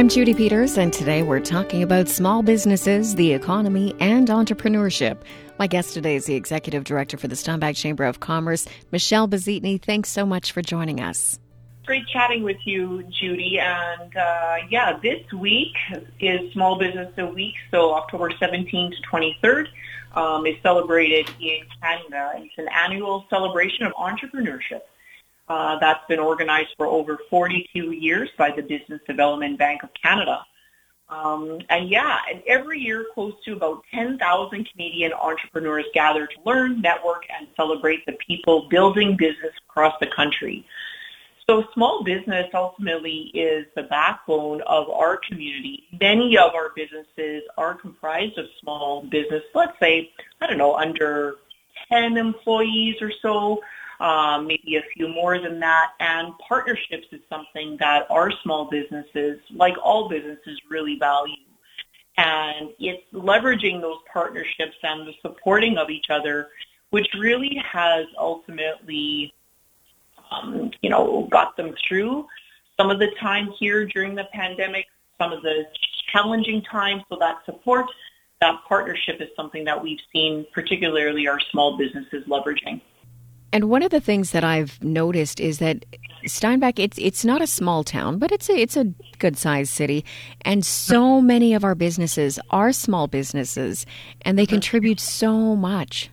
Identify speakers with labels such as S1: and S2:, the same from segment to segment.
S1: I'm Judy Peters, and today we're talking about small businesses, the economy, and entrepreneurship. My guest today is the Executive Director for the Steinbach Chamber of Commerce, Michelle Bazitny. Thanks so much for joining us.
S2: Great chatting with you, Judy. And uh, yeah, this week is Small Business Week, so October 17th to 23rd um, is celebrated in Canada. It's an annual celebration of entrepreneurship. Uh, that's been organized for over 42 years by the Business Development Bank of Canada. Um, and yeah, and every year close to about 10,000 Canadian entrepreneurs gather to learn, network, and celebrate the people building business across the country. So small business ultimately is the backbone of our community. Many of our businesses are comprised of small business, let's say, I don't know, under 10 employees or so um, maybe a few more than that. And partnerships is something that our small businesses, like all businesses, really value. And it's leveraging those partnerships and the supporting of each other, which really has ultimately, um, you know, got them through some of the time here during the pandemic, some of the challenging times. So that support, that partnership is something that we've seen, particularly our small businesses leveraging.
S1: And one of the things that I've noticed is that Steinbach it's it's not a small town, but it's a it's a good sized city, and so many of our businesses are small businesses, and they mm-hmm. contribute so much.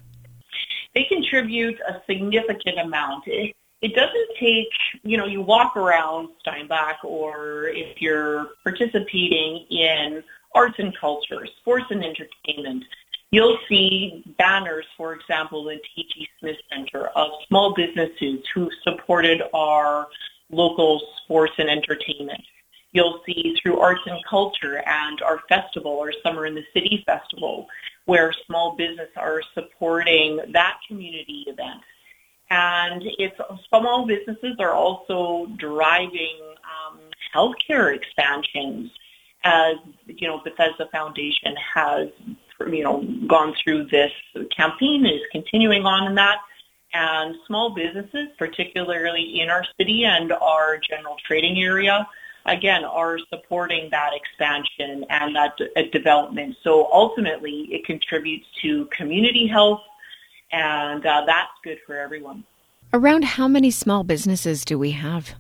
S2: They contribute a significant amount. It, it doesn't take you know you walk around Steinbach, or if you're participating in arts and culture, sports and entertainment, You'll see banners, for example, in T.G. Smith Center of small businesses who supported our local sports and entertainment. You'll see through arts and culture and our festival, our Summer in the City festival, where small business are supporting that community event. And it's small businesses are also driving um, healthcare expansions as you know Bethesda Foundation has you know, gone through this campaign and is continuing on in that. And small businesses, particularly in our city and our general trading area, again, are supporting that expansion and that uh, development. So ultimately, it contributes to community health, and uh, that's good for everyone.
S1: Around how many small businesses do we have?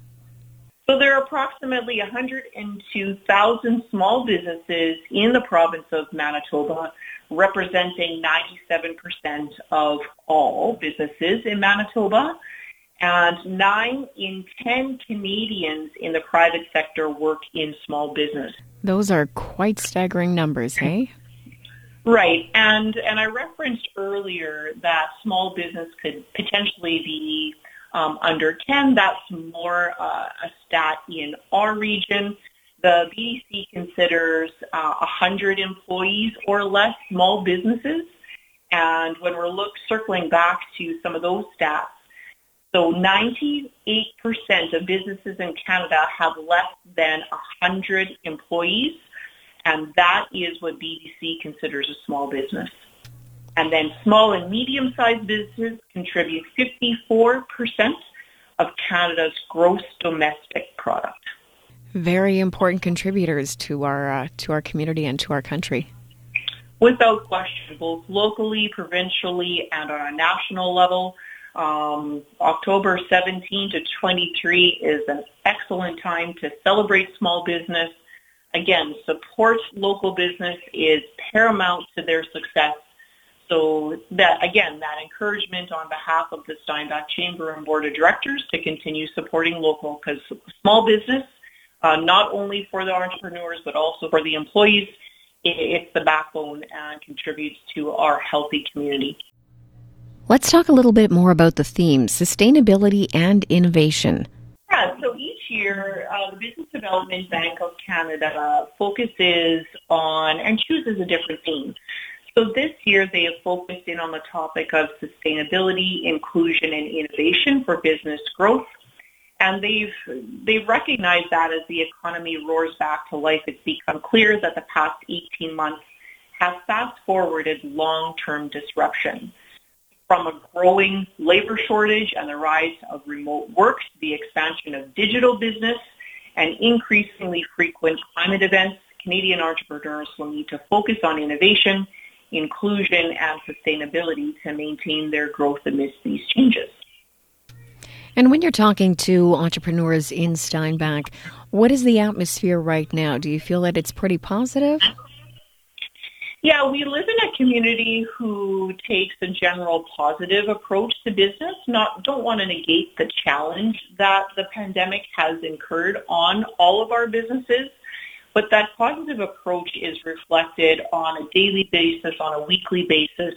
S2: So there are approximately 102,000 small businesses in the province of Manitoba, representing 97% of all businesses in Manitoba. And nine in 10 Canadians in the private sector work in small business.
S1: Those are quite staggering numbers, hey?
S2: Right. And, and I referenced earlier that small business could potentially be um, under 10. That's more uh, a stat in our region. The BDC considers uh, 100 employees or less small businesses. And when we're look, circling back to some of those stats, so 98% of businesses in Canada have less than 100 employees, and that is what BDC considers a small business. And then small and medium-sized businesses contribute 54% of Canada's gross domestic product.
S1: Very important contributors to our uh, to our community and to our country.
S2: Without question, both locally, provincially, and on a national level. Um, October 17 to 23 is an excellent time to celebrate small business. Again, support local business is paramount to their success so that again, that encouragement on behalf of the Steinbach Chamber and Board of Directors to continue supporting local because small business, uh, not only for the entrepreneurs but also for the employees, it's the backbone and contributes to our healthy community.
S1: Let's talk a little bit more about the themes, sustainability and innovation.
S2: Yeah, so each year uh, the Business Development Bank of Canada focuses on and chooses a different theme. So this year they have focused in on the topic of sustainability, inclusion, and innovation for business growth. And they've they've recognized that as the economy roars back to life, it's become clear that the past 18 months have fast forwarded long-term disruption. From a growing labor shortage and the rise of remote work the expansion of digital business and increasingly frequent climate events, Canadian entrepreneurs will need to focus on innovation, inclusion, and sustainability to maintain their growth amidst these changes.
S1: And when you're talking to entrepreneurs in Steinbach, what is the atmosphere right now? Do you feel that it's pretty positive?
S2: Yeah, we live in a community who takes a general positive approach to business. Not don't want to negate the challenge that the pandemic has incurred on all of our businesses, but that positive approach is reflected on a daily basis, on a weekly basis,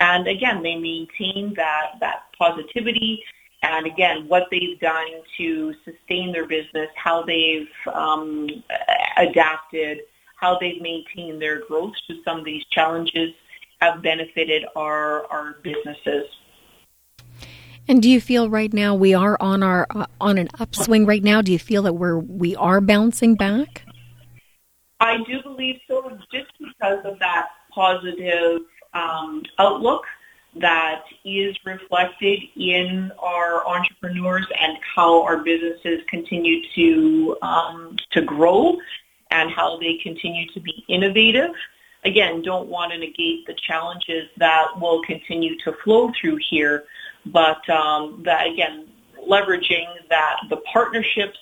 S2: and again, they maintain that that positivity. And again, what they've done to sustain their business, how they've um, adapted how they've maintained their growth through some of these challenges have benefited our, our businesses.
S1: And do you feel right now we are on our uh, on an upswing right now? Do you feel that we're we are bouncing back?
S2: I do believe so, just because of that positive um, outlook that is reflected in our entrepreneurs and how our businesses continue to um, to grow and how they continue to be innovative. Again, don't want to negate the challenges that will continue to flow through here, but um, that again, leveraging that the partnerships,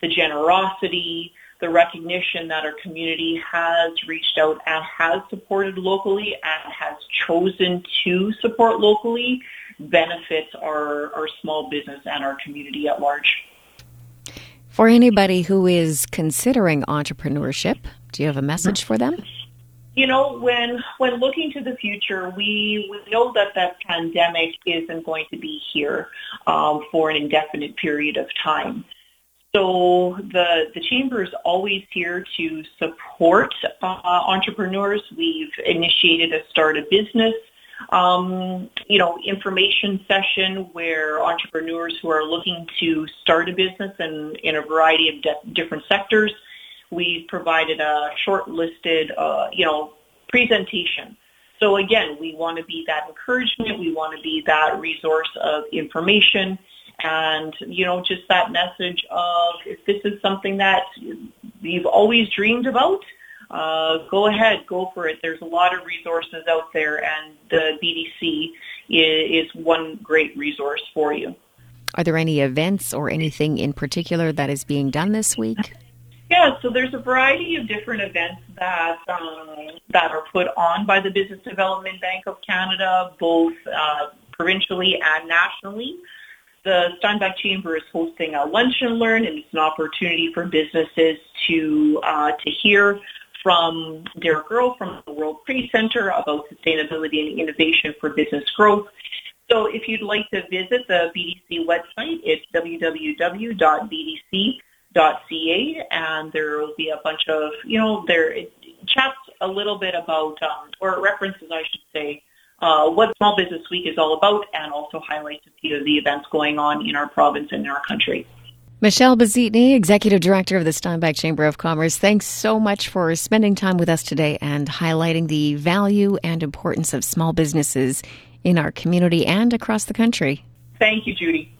S2: the generosity, the recognition that our community has reached out and has supported locally and has chosen to support locally benefits our, our small business and our community at large.
S1: For anybody who is considering entrepreneurship, do you have a message for them?
S2: You know, when when looking to the future, we, we know that that pandemic isn't going to be here um, for an indefinite period of time. So the the chamber is always here to support uh, entrepreneurs. We've initiated a start a business um, you know, information session where entrepreneurs who are looking to start a business in, in a variety of de- different sectors, we've provided a short-listed, uh, you know, presentation. So again, we want to be that encouragement. We want to be that resource of information and, you know, just that message of if this is something that you've always dreamed about, uh, go ahead, go for it. There's a lot of resources out there, and the BDC is, is one great resource for you.
S1: Are there any events or anything in particular that is being done this week?
S2: Yeah, so there's a variety of different events that um, that are put on by the Business Development Bank of Canada, both uh, provincially and nationally. The Steinbach Chamber is hosting a lunch and learn, and it's an opportunity for businesses to uh, to hear from Derek Earle from the World Trade Center about sustainability and innovation for business growth. So if you'd like to visit the BDC website, it's www.bdc.ca, and there will be a bunch of, you know, there it chats a little bit about, um, or references, I should say, uh, what Small Business Week is all about, and also highlights a few of the events going on in our province and in our country.
S1: Michelle Bezitny, Executive Director of the Steinbach Chamber of Commerce, thanks so much for spending time with us today and highlighting the value and importance of small businesses in our community and across the country.
S2: Thank you, Judy.